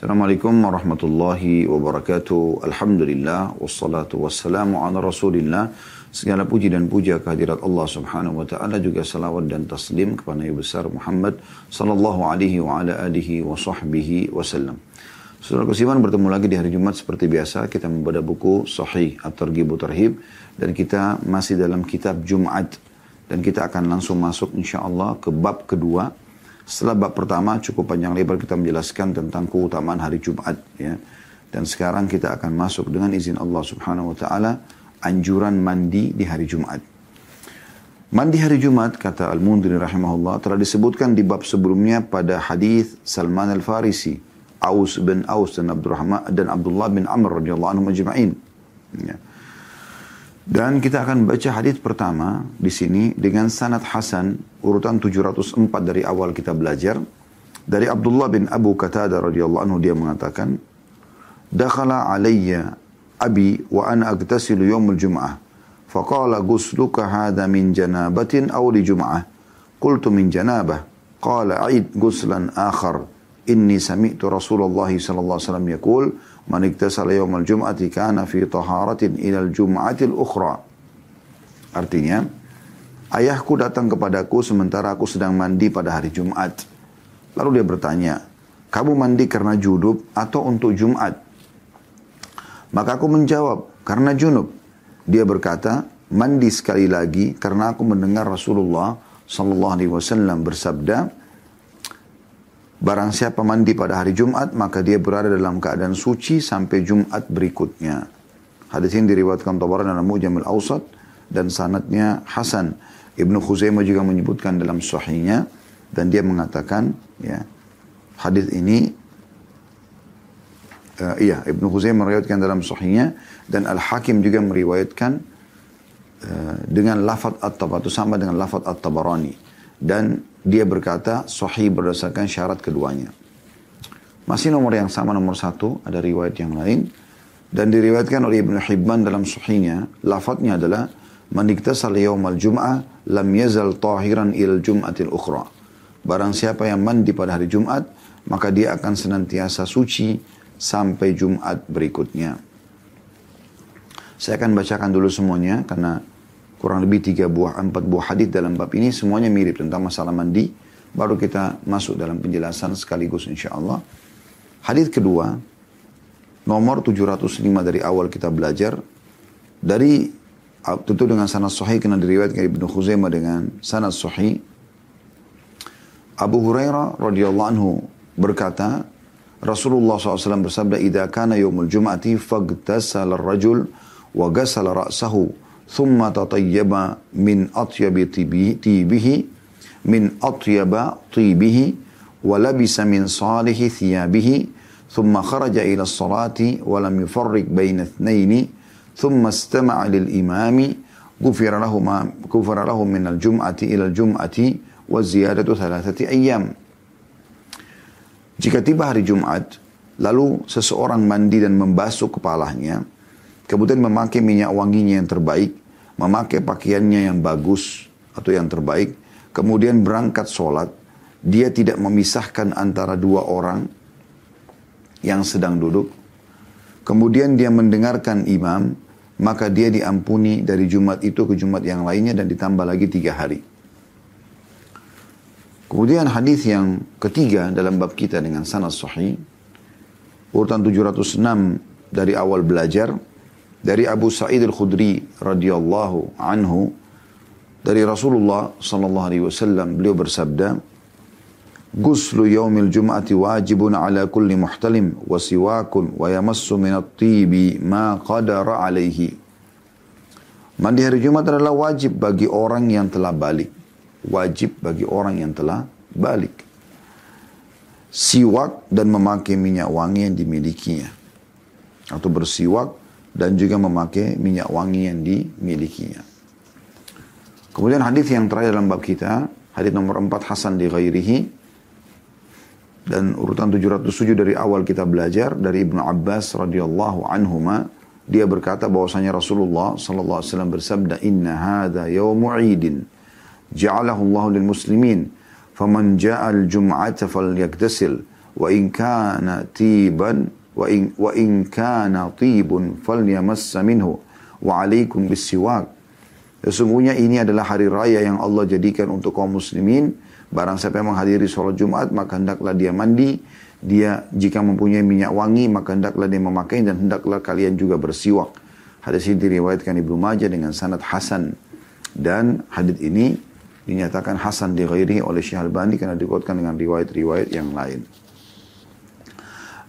Assalamualaikum warahmatullahi wabarakatuh. Alhamdulillah wassalatu wassalamu ala Rasulillah. Segala puji dan puja kehadirat Allah Subhanahu wa taala juga salawat dan taslim kepada Nabi besar Muhammad sallallahu alaihi wa ala alihi wa sahbihi wasallam. Saudara kesiman bertemu lagi di hari Jumat seperti biasa kita membaca buku Sahih At-Targhib Tarhib dan kita masih dalam kitab Jumat dan kita akan langsung masuk insyaallah ke bab kedua setelah bab pertama cukup panjang lebar kita menjelaskan tentang keutamaan hari Jumat ya. Dan sekarang kita akan masuk dengan izin Allah Subhanahu wa taala anjuran mandi di hari Jumat. Mandi hari Jumat kata Al-Mundhiri rahimahullah telah disebutkan di bab sebelumnya pada hadis Salman Al-Farisi, Aus bin Aus dan Abdurrahman dan Abdullah bin Amr radhiyallahu anhu majma'in. Ya. Dan kita akan baca hadis pertama di sini dengan sanad Hasan urutan 704 dari awal kita belajar. Dari Abdullah bin Abu Qatada radhiyallahu anhu dia mengatakan dakhala alayya abi wa ana agtasilu yawmul jum'ah faqala ghusluka hadha min janabatin aw li jum'ah. Qultu min janabah. Qala a'id ghuslan akhar. Inni sami'tu Rasulullah sallallahu alaihi wasallam yaqul Man iktasala yawmal jum'ati kana fi taharatin ilal jum'atil ukhra. Artinya, ayahku datang kepadaku sementara aku sedang mandi pada hari Jumat. Lalu dia bertanya, kamu mandi karena junub atau untuk Jumat? Maka aku menjawab, karena junub. Dia berkata, mandi sekali lagi karena aku mendengar Rasulullah sallallahu alaihi wasallam bersabda, Barang siapa mandi pada hari Jumat, maka dia berada dalam keadaan suci sampai Jumat berikutnya. Hadis ini diriwayatkan Tabaran dalam Mujam al-Awsat dan sanatnya Hasan. Ibnu Khuzaimah juga menyebutkan dalam sahihnya dan dia mengatakan ya hadis ini uh, iya Ibnu Khuzaimah meriwayatkan dalam sahihnya dan Al-Hakim juga meriwayatkan uh, dengan lafaz at-Tabarani sama dengan lafaz at-Tabarani dan dia berkata sahih berdasarkan syarat keduanya. Masih nomor yang sama nomor satu, ada riwayat yang lain. Dan diriwayatkan oleh Ibn Hibban dalam sahihnya, lafadznya adalah Man iktasal yawmal jum'ah lam yazal tahiran il jum'atil ukhra. Barang siapa yang mandi pada hari Jumat, maka dia akan senantiasa suci sampai Jumat berikutnya. Saya akan bacakan dulu semuanya karena kurang lebih tiga buah, empat buah hadis dalam bab ini semuanya mirip tentang masalah mandi. Baru kita masuk dalam penjelasan sekaligus insya Allah. Hadis kedua, nomor 705 dari awal kita belajar. Dari, tentu dengan sanad sahih kena diriwayatkan Ibnu Khuzaimah dengan sanad sahih. Abu Hurairah radhiyallahu anhu berkata, Rasulullah SAW bersabda, "Idza kana yaumul jum'ati fagtasala ar-rajul wa ra'sahu thumma tatayyaba min atyabi tibihi min atyaba tibihi wa labisa min salihi thiyabihi thumma kharaja ila salati wa lam yufarriq baina استمع thumma istama'a lil imami ghufira lahum ghufira lahum min al jum'ati ila al jum'ati wa ziyadatu jika tiba hari Jumat lalu seseorang mandi dan membasuh kepalanya kemudian memakai minyak wanginya yang terbaik memakai pakaiannya yang bagus atau yang terbaik, kemudian berangkat sholat, dia tidak memisahkan antara dua orang yang sedang duduk, kemudian dia mendengarkan imam, maka dia diampuni dari Jumat itu ke Jumat yang lainnya dan ditambah lagi tiga hari. Kemudian hadis yang ketiga dalam bab kita dengan sanad sahih, urutan 706 dari awal belajar, dari Abu Sa'id Al-Khudri radhiyallahu anhu dari Rasulullah sallallahu alaihi wasallam beliau bersabda Guslu yaumil jum'ati wajibun ala kulli muhtalim wa siwakun wa yamassu min at-tibi ma qadara alaihi. Mandi hari Jumat adalah wajib bagi orang yang telah balik. Wajib bagi orang yang telah balik. Siwak dan memakai minyak wangi yang dimilikinya. Atau bersiwak dan juga memakai minyak wangi yang dimilikinya. Kemudian hadis yang terakhir dalam bab kita, hadis nomor 4 Hasan di ghairihi dan urutan 707 dari awal kita belajar dari Ibnu Abbas radhiyallahu anhuma dia berkata bahwasanya Rasulullah sallallahu alaihi wasallam bersabda inna hadza yaumu 'idin ja'alahu Allah lil muslimin faman ja'a al jum'ata falyaktasil wa in kana tiban wa in kana tibun falyamassa minhu Sesungguhnya ini adalah hari raya yang Allah jadikan untuk kaum muslimin. Barang siapa yang menghadiri sholat Jumat, maka hendaklah dia mandi. Dia jika mempunyai minyak wangi, maka hendaklah dia memakai dan hendaklah kalian juga bersiwak. Hadis ini diriwayatkan Ibnu Majah dengan sanad Hasan. Dan hadis ini dinyatakan Hasan di ghairi oleh Syekh Albani karena dikuatkan dengan riwayat-riwayat yang lain.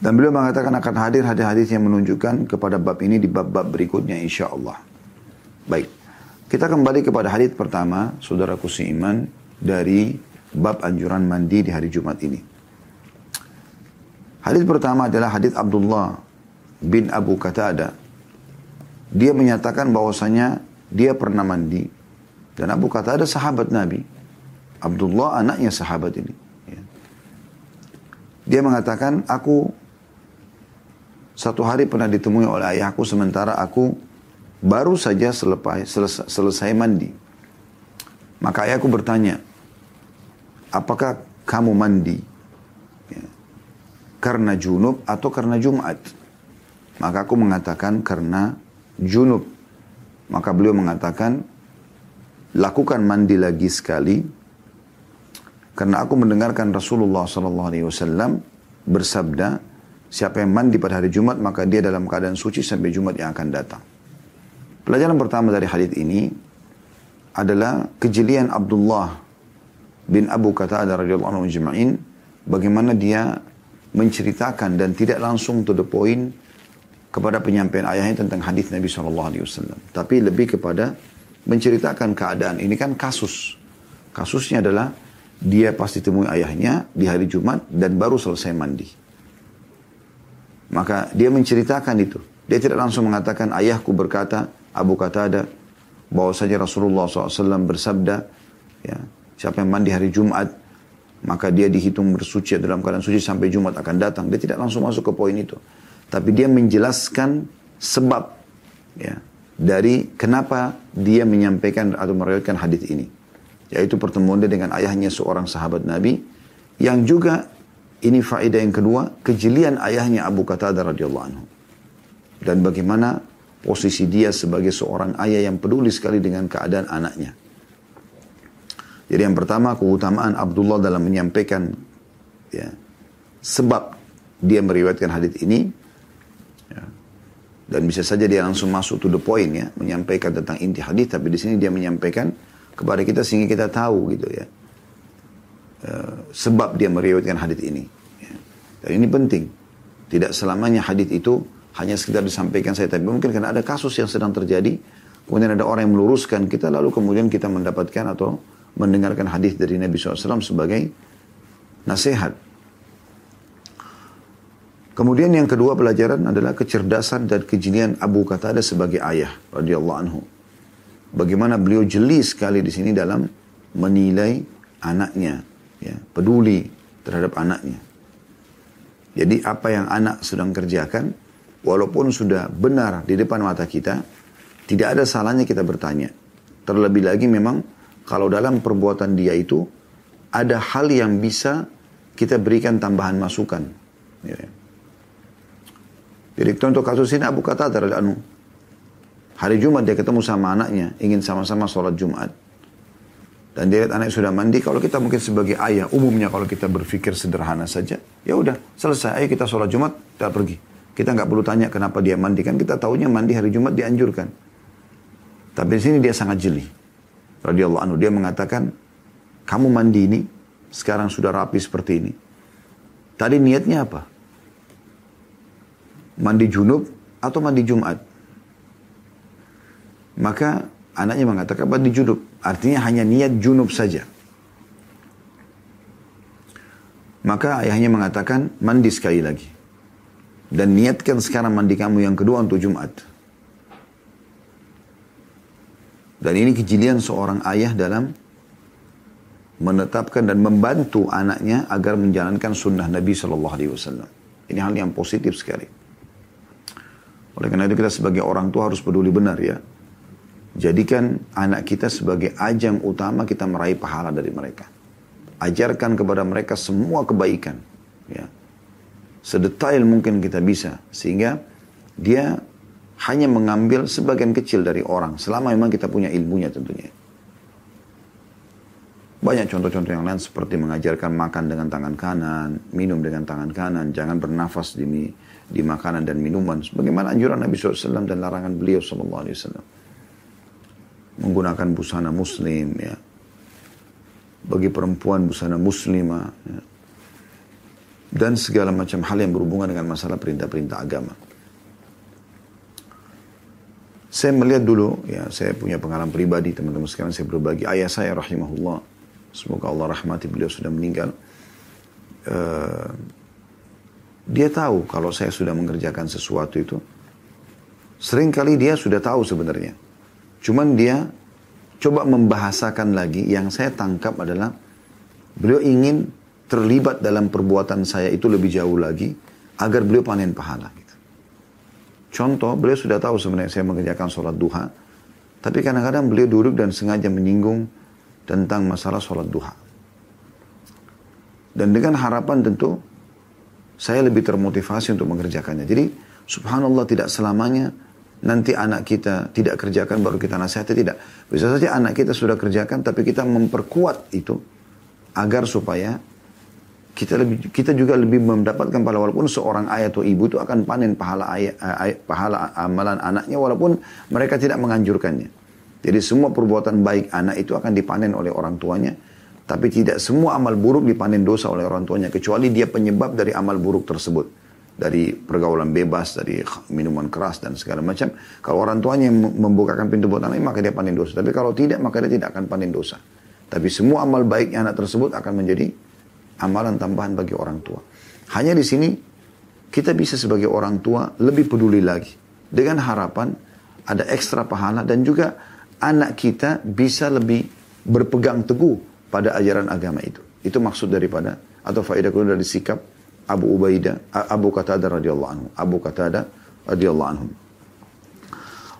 Dan beliau mengatakan akan hadir hadis-hadis yang menunjukkan kepada bab ini di bab-bab berikutnya insya Allah. Baik. Kita kembali kepada hadis pertama, saudaraku seiman, dari bab anjuran mandi di hari Jumat ini. Hadis pertama adalah hadis Abdullah bin Abu Qatada. Dia menyatakan bahwasanya dia pernah mandi dan Abu Qatada sahabat Nabi. Abdullah anaknya sahabat ini. Ya. Dia mengatakan, aku satu hari pernah ditemui oleh ayahku sementara aku Baru saja selesai, selesai, mandi. Maka ayahku bertanya, apakah kamu mandi ya, karena junub atau karena Jumat? Maka aku mengatakan karena junub. Maka beliau mengatakan, lakukan mandi lagi sekali, karena aku mendengarkan Rasulullah SAW bersabda, siapa yang mandi pada hari Jumat maka dia dalam keadaan suci sampai Jumat yang akan datang. Pelajaran pertama dari hadis ini adalah kejelian Abdullah bin Abu Qatadah radhiyallahu anhu jema'in bagaimana dia menceritakan dan tidak langsung to the point kepada penyampaian ayahnya tentang hadis Nabi SAW. Tapi lebih kepada menceritakan keadaan. Ini kan kasus. Kasusnya adalah dia pasti temui ayahnya di hari Jumat dan baru selesai mandi. Maka dia menceritakan itu. Dia tidak langsung mengatakan ayahku berkata, Abu Qatada bahwasanya Rasulullah SAW bersabda ya siapa yang mandi hari Jumat maka dia dihitung bersuci dalam keadaan suci sampai Jumat akan datang. Dia tidak langsung masuk ke poin itu. Tapi dia menjelaskan sebab ya dari kenapa dia menyampaikan atau meriwayatkan hadis ini. Yaitu pertemuan dia dengan ayahnya seorang sahabat Nabi yang juga ini faedah yang kedua kejelian ayahnya Abu Qatadah radhiyallahu anhu. Dan bagaimana posisi dia sebagai seorang ayah yang peduli sekali dengan keadaan anaknya. Jadi yang pertama keutamaan Abdullah dalam menyampaikan ya, sebab dia meriwayatkan hadis ini ya, dan bisa saja dia langsung masuk to the point ya menyampaikan tentang inti hadis tapi di sini dia menyampaikan kepada kita sehingga kita tahu gitu ya uh, sebab dia meriwayatkan hadis ini. Ya. dan ini penting. Tidak selamanya hadis itu hanya sekedar disampaikan saya tapi mungkin karena ada kasus yang sedang terjadi kemudian ada orang yang meluruskan kita lalu kemudian kita mendapatkan atau mendengarkan hadis dari Nabi SAW sebagai nasihat. Kemudian yang kedua pelajaran adalah kecerdasan dan kejelian Abu Qatada sebagai ayah radhiyallahu anhu. Bagaimana beliau jeli sekali di sini dalam menilai anaknya ya peduli terhadap anaknya jadi apa yang anak sedang kerjakan walaupun sudah benar di depan mata kita, tidak ada salahnya kita bertanya. Terlebih lagi memang kalau dalam perbuatan dia itu ada hal yang bisa kita berikan tambahan masukan. Ya. Jadi contoh kasus ini Abu Qatada anu hari Jumat dia ketemu sama anaknya ingin sama-sama sholat Jumat dan dia lihat anaknya sudah mandi kalau kita mungkin sebagai ayah umumnya kalau kita berpikir sederhana saja ya udah selesai ayo kita sholat Jumat kita pergi kita nggak perlu tanya kenapa dia mandi kan kita tahunya mandi hari Jumat dianjurkan. Tapi di sini dia sangat jeli. Radhiyallahu anhu dia mengatakan, kamu mandi ini sekarang sudah rapi seperti ini. Tadi niatnya apa? Mandi junub atau mandi Jumat? Maka anaknya mengatakan mandi junub. Artinya hanya niat junub saja. Maka ayahnya mengatakan mandi sekali lagi. Dan niatkan sekarang mandi kamu yang kedua untuk Jumat. Dan ini kejelian seorang ayah dalam menetapkan dan membantu anaknya agar menjalankan sunnah Nabi Shallallahu Alaihi Wasallam. Ini hal yang positif sekali. Oleh karena itu kita sebagai orang tua harus peduli benar ya. Jadikan anak kita sebagai ajang utama kita meraih pahala dari mereka. Ajarkan kepada mereka semua kebaikan. Ya sedetail mungkin kita bisa sehingga dia hanya mengambil sebagian kecil dari orang selama memang kita punya ilmunya tentunya. Banyak contoh-contoh yang lain seperti mengajarkan makan dengan tangan kanan, minum dengan tangan kanan, jangan bernafas di, di makanan dan minuman. Sebagaimana anjuran Nabi SAW dan larangan beliau SAW. Menggunakan busana muslim, ya. Bagi perempuan busana muslimah, ya. Dan segala macam hal yang berhubungan dengan masalah perintah-perintah agama. Saya melihat dulu, ya saya punya pengalaman pribadi, teman-teman sekarang saya berbagi. Ayah saya rahimahullah, Semoga Allah rahmati beliau sudah meninggal. Uh, dia tahu kalau saya sudah mengerjakan sesuatu itu. Seringkali dia sudah tahu sebenarnya. Cuman dia coba membahasakan lagi yang saya tangkap adalah beliau ingin terlibat dalam perbuatan saya itu lebih jauh lagi agar beliau panen pahala. Contoh, beliau sudah tahu sebenarnya saya mengerjakan sholat duha, tapi kadang-kadang beliau duduk dan sengaja menyinggung tentang masalah sholat duha. Dan dengan harapan tentu saya lebih termotivasi untuk mengerjakannya. Jadi subhanallah tidak selamanya nanti anak kita tidak kerjakan baru kita nasihati tidak. Bisa saja anak kita sudah kerjakan tapi kita memperkuat itu agar supaya kita lebih kita juga lebih mendapatkan pahala walaupun seorang ayah atau ibu itu akan panen pahala ayah, ayah, pahala amalan anaknya walaupun mereka tidak menganjurkannya. Jadi semua perbuatan baik anak itu akan dipanen oleh orang tuanya. Tapi tidak semua amal buruk dipanen dosa oleh orang tuanya. Kecuali dia penyebab dari amal buruk tersebut. Dari pergaulan bebas, dari minuman keras dan segala macam. Kalau orang tuanya yang membukakan pintu buat anak, maka dia panen dosa. Tapi kalau tidak, maka dia tidak akan panen dosa. Tapi semua amal baiknya anak tersebut akan menjadi amalan tambahan bagi orang tua. Hanya di sini kita bisa sebagai orang tua lebih peduli lagi. Dengan harapan ada ekstra pahala dan juga anak kita bisa lebih berpegang teguh pada ajaran agama itu. Itu maksud daripada atau faedah kedua dari sikap Abu Ubaidah, Abu Qatada radhiyallahu anhu, Abu Qatada radhiyallahu anhu.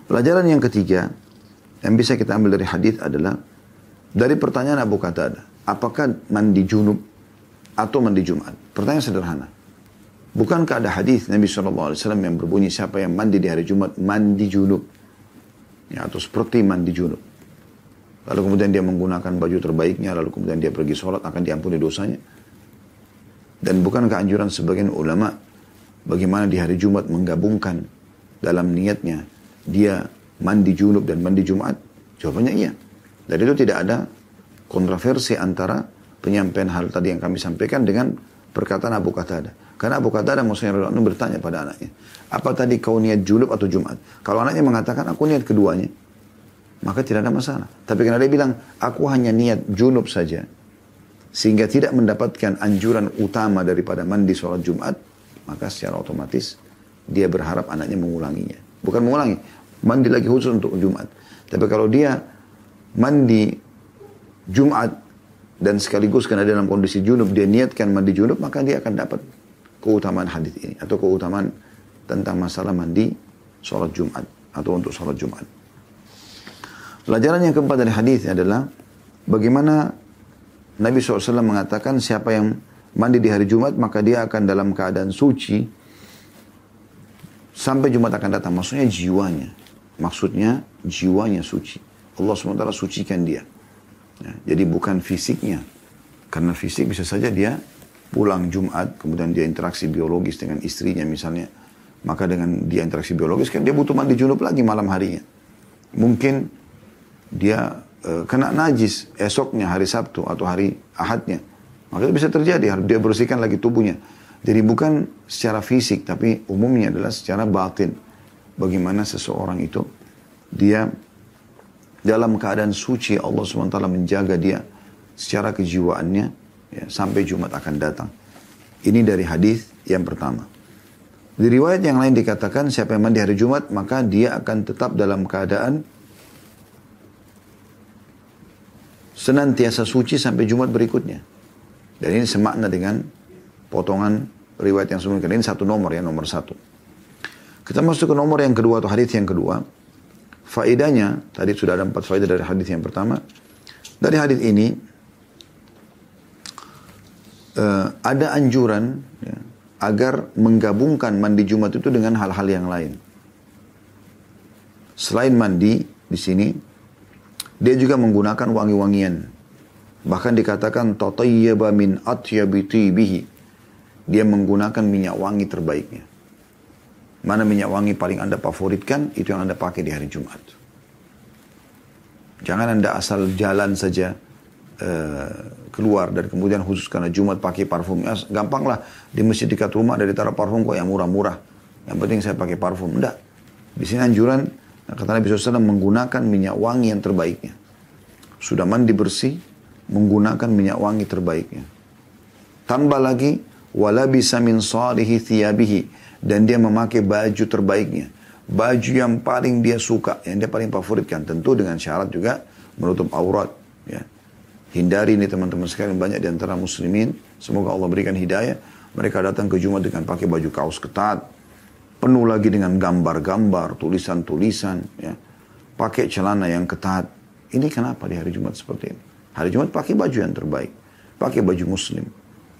Pelajaran yang ketiga yang bisa kita ambil dari hadis adalah dari pertanyaan Abu Qatada, apakah mandi junub atau mandi Jumat? Pertanyaan sederhana. Bukankah ada hadis Nabi SAW yang berbunyi siapa yang mandi di hari Jumat mandi junub? ya, atau seperti mandi junub. Lalu kemudian dia menggunakan baju terbaiknya, lalu kemudian dia pergi sholat, akan diampuni dosanya. Dan bukan keanjuran sebagian ulama, bagaimana di hari Jumat menggabungkan dalam niatnya, dia mandi junub dan mandi Jumat? Jawabannya iya. Dan itu tidak ada kontroversi antara penyampaian hal tadi yang kami sampaikan dengan perkataan Abu Qatada. Karena Abu Qatada Musayyid bertanya pada anaknya, apa tadi kau niat julub atau Jumat? Kalau anaknya mengatakan, aku niat keduanya. Maka tidak ada masalah. Tapi karena dia bilang, aku hanya niat junub saja. Sehingga tidak mendapatkan anjuran utama daripada mandi sholat Jumat. Maka secara otomatis dia berharap anaknya mengulanginya. Bukan mengulangi, mandi lagi khusus untuk Jumat. Tapi kalau dia mandi Jumat dan sekaligus karena dalam kondisi junub dia niatkan mandi junub maka dia akan dapat keutamaan hadis ini atau keutamaan tentang masalah mandi sholat Jumat atau untuk sholat Jumat. Pelajaran yang keempat dari hadis adalah bagaimana Nabi SAW mengatakan siapa yang mandi di hari Jumat maka dia akan dalam keadaan suci sampai Jumat akan datang. Maksudnya jiwanya. Maksudnya jiwanya suci. Allah SWT sucikan dia. Ya, jadi bukan fisiknya. Karena fisik bisa saja dia pulang Jumat, kemudian dia interaksi biologis dengan istrinya misalnya maka dengan dia interaksi biologis kan dia butuh mandi junub lagi malam harinya. Mungkin dia e, kena najis esoknya hari Sabtu atau hari Ahadnya. Maka itu bisa terjadi, dia bersihkan lagi tubuhnya. Jadi bukan secara fisik, tapi umumnya adalah secara batin. Bagaimana seseorang itu, dia dalam keadaan suci Allah SWT menjaga dia secara kejiwaannya ya, sampai Jumat akan datang. Ini dari hadis yang pertama. Di riwayat yang lain dikatakan siapa yang mandi hari Jumat maka dia akan tetap dalam keadaan senantiasa suci sampai Jumat berikutnya. Dan ini semakna dengan potongan riwayat yang sebelumnya. Ini satu nomor ya, nomor satu. Kita masuk ke nomor yang kedua atau hadis yang kedua. Faedahnya, tadi sudah ada empat faedah dari hadis yang pertama. Dari hadis ini, uh, ada anjuran, ya, agar menggabungkan mandi Jumat itu dengan hal-hal yang lain. Selain mandi di sini, dia juga menggunakan wangi-wangian. Bahkan dikatakan tatayyaba min atyabi bihi. Dia menggunakan minyak wangi terbaiknya. Mana minyak wangi paling Anda favoritkan, itu yang Anda pakai di hari Jumat. Jangan Anda asal jalan saja uh, keluar dan kemudian khusus karena Jumat pakai parfum. Ya, gampang lah di masjid dekat rumah dari taruh parfum kok yang murah-murah. Yang penting saya pakai parfum. Enggak. Di sini anjuran kata Nabi SAW menggunakan minyak wangi yang terbaiknya. Sudah mandi bersih, menggunakan minyak wangi terbaiknya. Tambah lagi, walabisa min salihi thiyabihi. Dan dia memakai baju terbaiknya baju yang paling dia suka, yang dia paling favoritkan. Tentu dengan syarat juga menutup aurat. Ya. Hindari ini teman-teman sekalian banyak di antara muslimin. Semoga Allah berikan hidayah. Mereka datang ke Jumat dengan pakai baju kaos ketat. Penuh lagi dengan gambar-gambar, tulisan-tulisan. Ya. Pakai celana yang ketat. Ini kenapa di hari Jumat seperti ini? Hari Jumat pakai baju yang terbaik. Pakai baju muslim.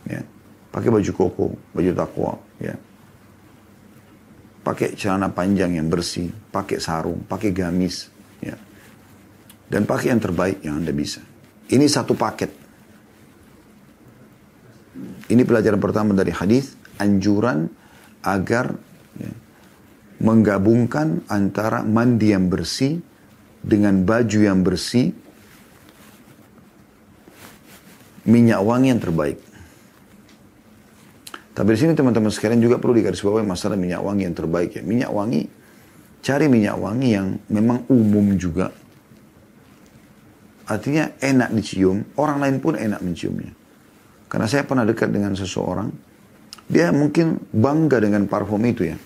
Ya. Pakai baju koko, baju takwa. Ya pakai celana panjang yang bersih, pakai sarung, pakai gamis, ya. Dan pakai yang terbaik yang Anda bisa. Ini satu paket. Ini pelajaran pertama dari hadis, anjuran agar menggabungkan antara mandi yang bersih dengan baju yang bersih, minyak wangi yang terbaik. Tapi di sini teman-teman sekalian juga perlu digarisbawahi masalah minyak wangi yang terbaik ya. Minyak wangi, cari minyak wangi yang memang umum juga. Artinya enak dicium, orang lain pun enak menciumnya. Karena saya pernah dekat dengan seseorang, dia mungkin bangga dengan parfum itu ya.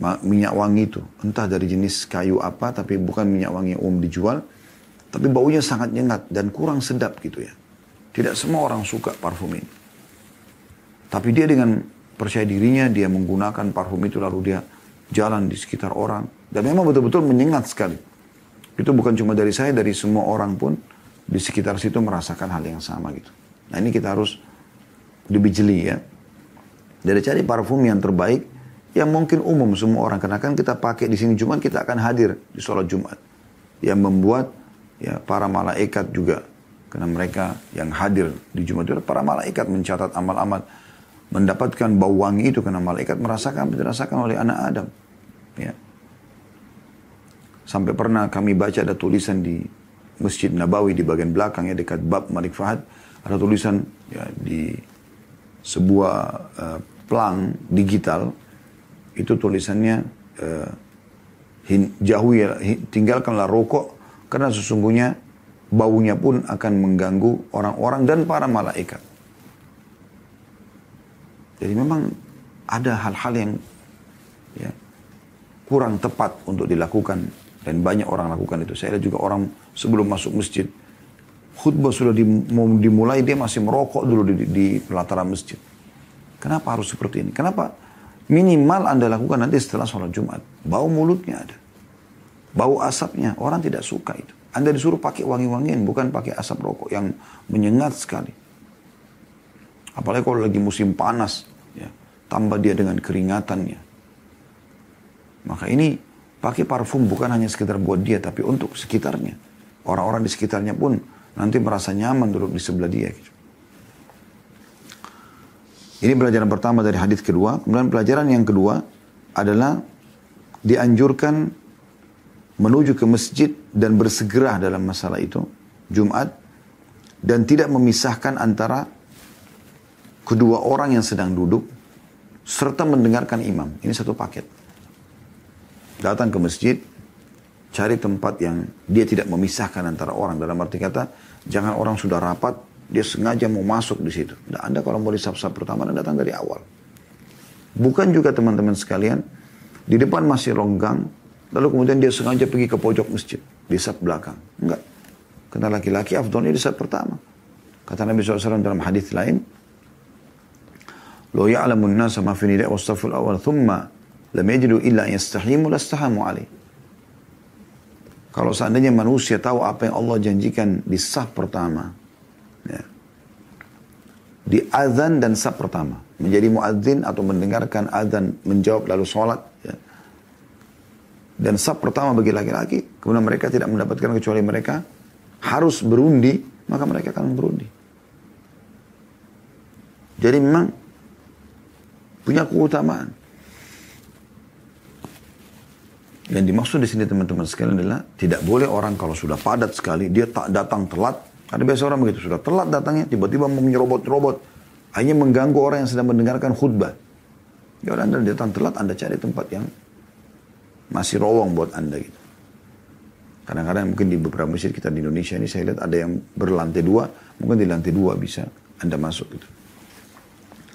Minyak wangi itu, entah dari jenis kayu apa, tapi bukan minyak wangi umum dijual. Tapi baunya sangat nyengat dan kurang sedap gitu ya. Tidak semua orang suka parfum ini. Tapi dia dengan percaya dirinya, dia menggunakan parfum itu lalu dia jalan di sekitar orang. Dan memang betul-betul menyengat sekali. Itu bukan cuma dari saya, dari semua orang pun di sekitar situ merasakan hal yang sama gitu. Nah ini kita harus lebih jeli ya. Dari cari parfum yang terbaik, yang mungkin umum semua orang. Karena kan kita pakai di sini Jumat, kita akan hadir di sholat Jumat. Yang membuat ya para malaikat juga. Karena mereka yang hadir di Jumat itu para malaikat mencatat amal-amal mendapatkan bau wangi itu karena malaikat merasakan dirasakan oleh anak Adam. Ya. Sampai pernah kami baca ada tulisan di Masjid Nabawi di bagian belakang ya dekat bab Malik Fahad ada tulisan ya di sebuah uh, plang digital itu tulisannya uh, jauhi tinggalkanlah rokok karena sesungguhnya baunya pun akan mengganggu orang-orang dan para malaikat. Jadi memang ada hal-hal yang ya, kurang tepat untuk dilakukan dan banyak orang lakukan itu. Saya lihat juga orang sebelum masuk masjid khutbah sudah dimulai dia masih merokok dulu di, di pelataran masjid. Kenapa harus seperti ini? Kenapa minimal anda lakukan nanti setelah sholat Jumat? Bau mulutnya ada, bau asapnya orang tidak suka itu. Anda disuruh pakai wangi-wangian bukan pakai asap rokok yang menyengat sekali. Apalagi kalau lagi musim panas, ya, tambah dia dengan keringatannya. Maka ini pakai parfum bukan hanya sekedar buat dia, tapi untuk sekitarnya. Orang-orang di sekitarnya pun nanti merasa nyaman duduk di sebelah dia. Gitu. Ini pelajaran pertama dari hadis kedua. Kemudian pelajaran yang kedua adalah dianjurkan menuju ke masjid dan bersegera dalam masalah itu Jumat dan tidak memisahkan antara kedua orang yang sedang duduk serta mendengarkan imam. Ini satu paket. Datang ke masjid, cari tempat yang dia tidak memisahkan antara orang. Dalam arti kata, jangan orang sudah rapat, dia sengaja mau masuk di situ. Nah, anda kalau mau di saf-saf pertama, anda datang dari awal. Bukan juga teman-teman sekalian, di depan masih ronggang, lalu kemudian dia sengaja pergi ke pojok masjid, di saf belakang. Enggak. Karena laki-laki afdolnya di saf pertama. Kata Nabi SAW dalam hadis lain, Lo ya'lamun nasa ma fi nida' wastaful awal thumma lam yajidu illa yastahimu lastahamu alaih. Kalau seandainya manusia tahu apa yang Allah janjikan di sah pertama, di azan dan sah pertama, menjadi muadzin atau mendengarkan adzan, menjawab lalu sholat. Ya. Dan sab pertama bagi laki-laki, kemudian mereka tidak mendapatkan kecuali mereka harus berundi, maka mereka akan berundi. Jadi memang punya keutamaan. Yang dimaksud di sini teman-teman sekalian adalah tidak boleh orang kalau sudah padat sekali dia tak datang telat. Ada biasa orang begitu sudah telat datangnya tiba-tiba menyerobot-robot. Hanya mengganggu orang yang sedang mendengarkan khutbah. Ya orang anda datang telat anda cari tempat yang masih rowong buat anda gitu. Kadang-kadang mungkin di beberapa masjid kita di Indonesia ini saya lihat ada yang berlantai dua, mungkin di lantai dua bisa anda masuk gitu.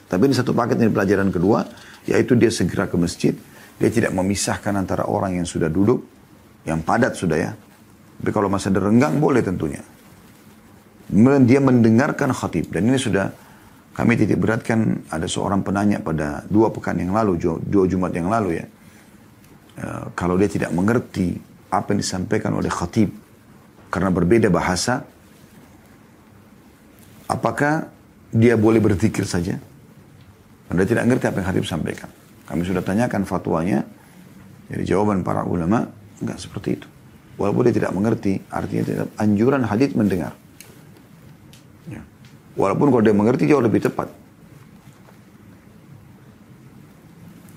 Tapi ini satu paket ini pelajaran kedua, yaitu dia segera ke masjid, dia tidak memisahkan antara orang yang sudah duduk, yang padat sudah ya. Tapi kalau masih ada renggang boleh tentunya. Dia mendengarkan khatib dan ini sudah kami titik beratkan ada seorang penanya pada dua pekan yang lalu, dua Jumat yang lalu ya. Uh, kalau dia tidak mengerti apa yang disampaikan oleh khatib karena berbeda bahasa, apakah dia boleh berzikir saja? Anda tidak ngerti apa yang khatib sampaikan. Kami sudah tanyakan fatwanya, jadi jawaban para ulama enggak seperti itu. Walaupun dia tidak mengerti, artinya tidak anjuran hadis mendengar. Walaupun kalau dia mengerti jauh lebih tepat.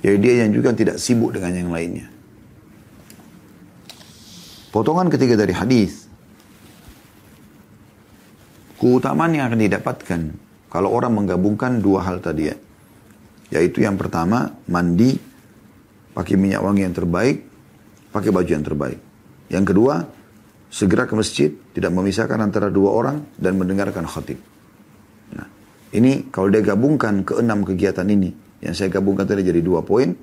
Jadi dia yang juga tidak sibuk dengan yang lainnya. Potongan ketiga dari hadis. Keutamaan yang akan didapatkan kalau orang menggabungkan dua hal tadi ya. Yaitu yang pertama mandi pakai minyak wangi yang terbaik, pakai baju yang terbaik. Yang kedua, segera ke masjid, tidak memisahkan antara dua orang dan mendengarkan khatib. Ini kalau dia gabungkan ke enam kegiatan ini, yang saya gabungkan tadi jadi dua poin,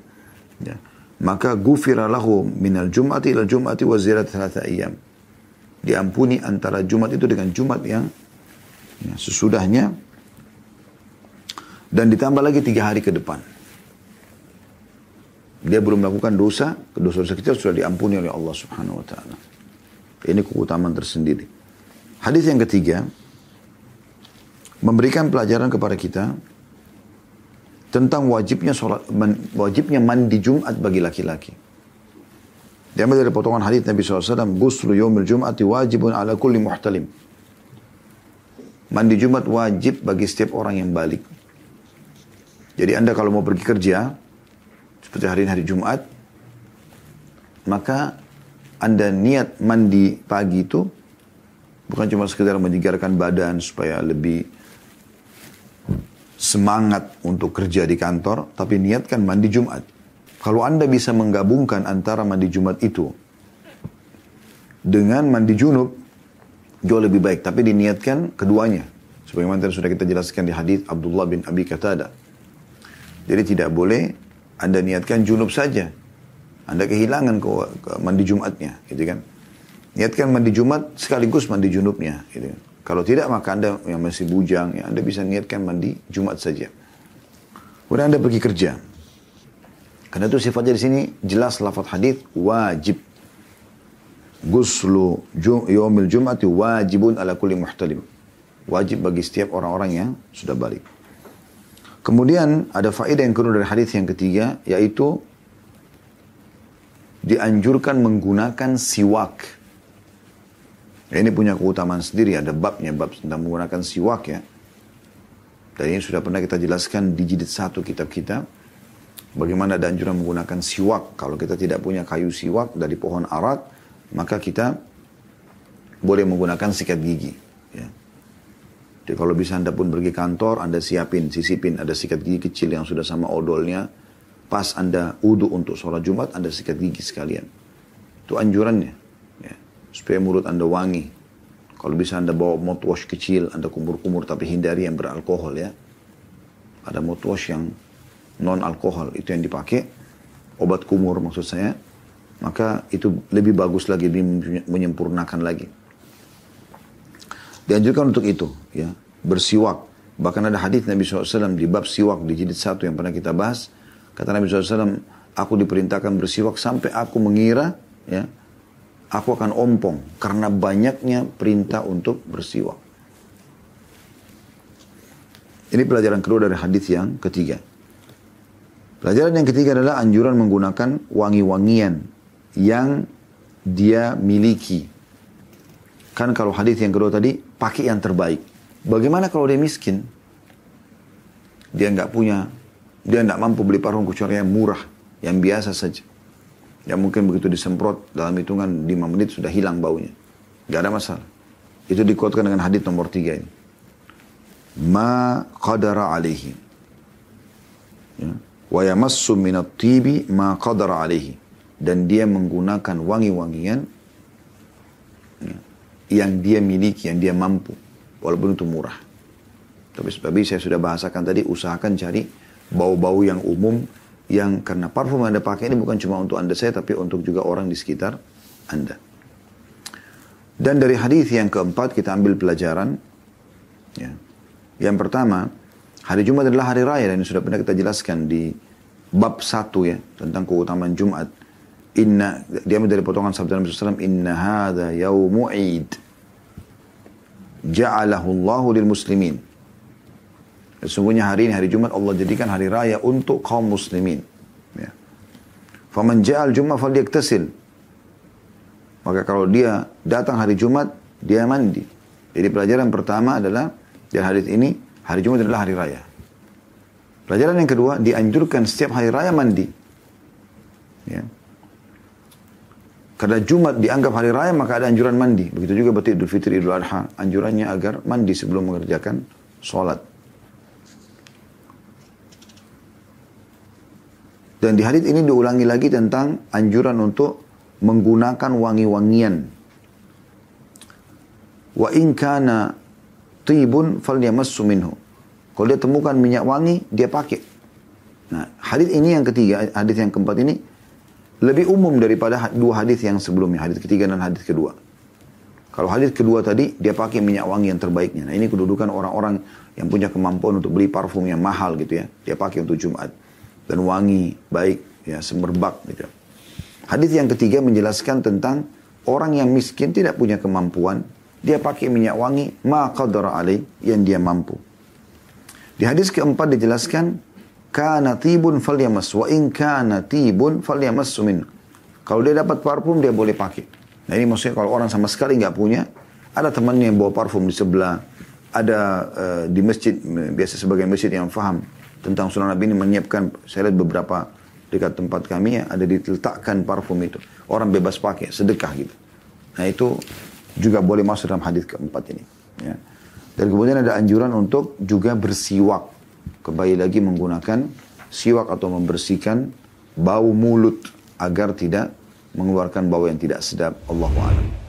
ya, maka gufira lahu minal jum'ati ila jum'ati wa thalatha iyam. Diampuni antara Jumat itu dengan Jumat yang ya, sesudahnya dan ditambah lagi tiga hari ke depan. Dia belum melakukan dosa, dosa-dosa kecil sudah diampuni oleh Allah Subhanahu wa taala. Ini keutamaan tersendiri. Hadis yang ketiga memberikan pelajaran kepada kita tentang wajibnya sholat, wajibnya mandi Jumat bagi laki-laki. Diambil dari potongan hadis Nabi SAW, Guslu yomil Jum'ati wajibun ala kulli muhtalim. Mandi Jumat wajib bagi setiap orang yang balik. Jadi Anda kalau mau pergi kerja, seperti hari ini hari Jumat, maka Anda niat mandi pagi itu bukan cuma sekedar menyegarkan badan supaya lebih semangat untuk kerja di kantor, tapi niatkan mandi Jumat. Kalau Anda bisa menggabungkan antara mandi Jumat itu dengan mandi junub, jauh lebih baik. Tapi diniatkan keduanya. Sebagaimana sudah kita jelaskan di hadis Abdullah bin Abi Qatada. Jadi tidak boleh Anda niatkan junub saja. Anda kehilangan ke, ke mandi Jumatnya, gitu kan. Niatkan mandi Jumat sekaligus mandi junubnya, gitu kan. Kalau tidak maka Anda yang masih bujang, ya Anda bisa niatkan mandi Jumat saja. Kemudian Anda pergi kerja. Karena itu sifatnya di sini jelas lafaz hadis wajib. Guslu yomil jumati wajibun ala kulli muhtalim. Wajib bagi setiap orang-orang yang sudah balik. Kemudian ada faedah yang kedua dari hadis yang ketiga yaitu dianjurkan menggunakan siwak Ini punya keutamaan sendiri, ada babnya, bab tentang menggunakan siwak ya. Dan ini sudah pernah kita jelaskan di jilid satu kitab kita. Bagaimana ada anjuran menggunakan siwak. Kalau kita tidak punya kayu siwak dari pohon arak, maka kita boleh menggunakan sikat gigi. Ya. Jadi kalau bisa Anda pun pergi kantor, Anda siapin, sisipin, ada sikat gigi kecil yang sudah sama odolnya. Pas Anda uduk untuk sholat Jumat, Anda sikat gigi sekalian. Itu anjurannya supaya mulut Anda wangi. Kalau bisa Anda bawa mouthwash kecil, Anda kumur-kumur tapi hindari yang beralkohol ya. Ada mouthwash yang non alkohol itu yang dipakai. Obat kumur maksud saya. Maka itu lebih bagus lagi menyempurnakan lagi. Dianjurkan untuk itu ya. Bersiwak. Bahkan ada hadis Nabi SAW di bab siwak di jilid satu yang pernah kita bahas. Kata Nabi SAW aku diperintahkan bersiwak sampai aku mengira ya aku akan ompong karena banyaknya perintah untuk bersiwak. Ini pelajaran kedua dari hadis yang ketiga. Pelajaran yang ketiga adalah anjuran menggunakan wangi-wangian yang dia miliki. Kan kalau hadis yang kedua tadi, pakai yang terbaik. Bagaimana kalau dia miskin? Dia nggak punya, dia nggak mampu beli parfum kecuali yang murah, yang biasa saja. Yang mungkin begitu disemprot dalam hitungan 5 menit sudah hilang baunya. Gak ada masalah. Itu dikuatkan dengan hadis nomor 3 ini. Ma qadara alaihi. Ya. Wa yamassu minat tibi ma qadara alaihi. Dan dia menggunakan wangi-wangian ya, yang dia miliki, yang dia mampu. Walaupun itu murah. Tapi sebab saya sudah bahasakan tadi, usahakan cari bau-bau yang umum yang karena parfum yang Anda pakai ini bukan cuma untuk Anda saya tapi untuk juga orang di sekitar Anda. Dan dari hadis yang keempat kita ambil pelajaran ya. Yang pertama, hari Jumat adalah hari raya dan sudah pernah kita jelaskan di bab satu ya tentang keutamaan Jumat. Inna dia dari potongan sabda Nabi SAW, Inna hadha yaumu Eid. Ja'alahu Allahu lil muslimin. Sesungguhnya hari ini hari Jumat Allah jadikan hari raya untuk kaum muslimin. Ya. Faman ja'al Jumat falyaktasil. Maka kalau dia datang hari Jumat, dia mandi. Jadi pelajaran pertama adalah dari hadis ini, hari Jumat adalah hari raya. Pelajaran yang kedua, dianjurkan setiap hari raya mandi. Ya. Karena Jumat dianggap hari raya, maka ada anjuran mandi. Begitu juga berarti Idul Fitri, Idul Adha. Anjurannya agar mandi sebelum mengerjakan sholat. Dan di hadis ini diulangi lagi tentang anjuran untuk menggunakan wangi-wangian. Wa in kana tibun falyamassu minhu. Kalau dia temukan minyak wangi, dia pakai. Nah, hadis ini yang ketiga, hadis yang keempat ini lebih umum daripada dua hadis yang sebelumnya, hadis ketiga dan hadis kedua. Kalau hadis kedua tadi dia pakai minyak wangi yang terbaiknya. Nah, ini kedudukan orang-orang yang punya kemampuan untuk beli parfum yang mahal gitu ya. Dia pakai untuk Jumat dan wangi baik ya semerbak gitu. Hadis yang ketiga menjelaskan tentang orang yang miskin tidak punya kemampuan, dia pakai minyak wangi ma qadara alaih yang dia mampu. Di hadis keempat dijelaskan kana tibun falyamas wa in kana tibun falyamas min. Kalau dia dapat parfum dia boleh pakai. Nah ini maksudnya kalau orang sama sekali nggak punya, ada temannya yang bawa parfum di sebelah, ada uh, di masjid biasa sebagai masjid yang faham tentang sunnah Nabi ini menyiapkan, saya lihat beberapa dekat tempat kami ya, ada diletakkan parfum itu. Orang bebas pakai, sedekah gitu. Nah itu juga boleh masuk dalam hadis keempat ini. Ya. Dan kemudian ada anjuran untuk juga bersiwak. Kembali lagi menggunakan siwak atau membersihkan bau mulut agar tidak mengeluarkan bau yang tidak sedap. Allahu a'lam.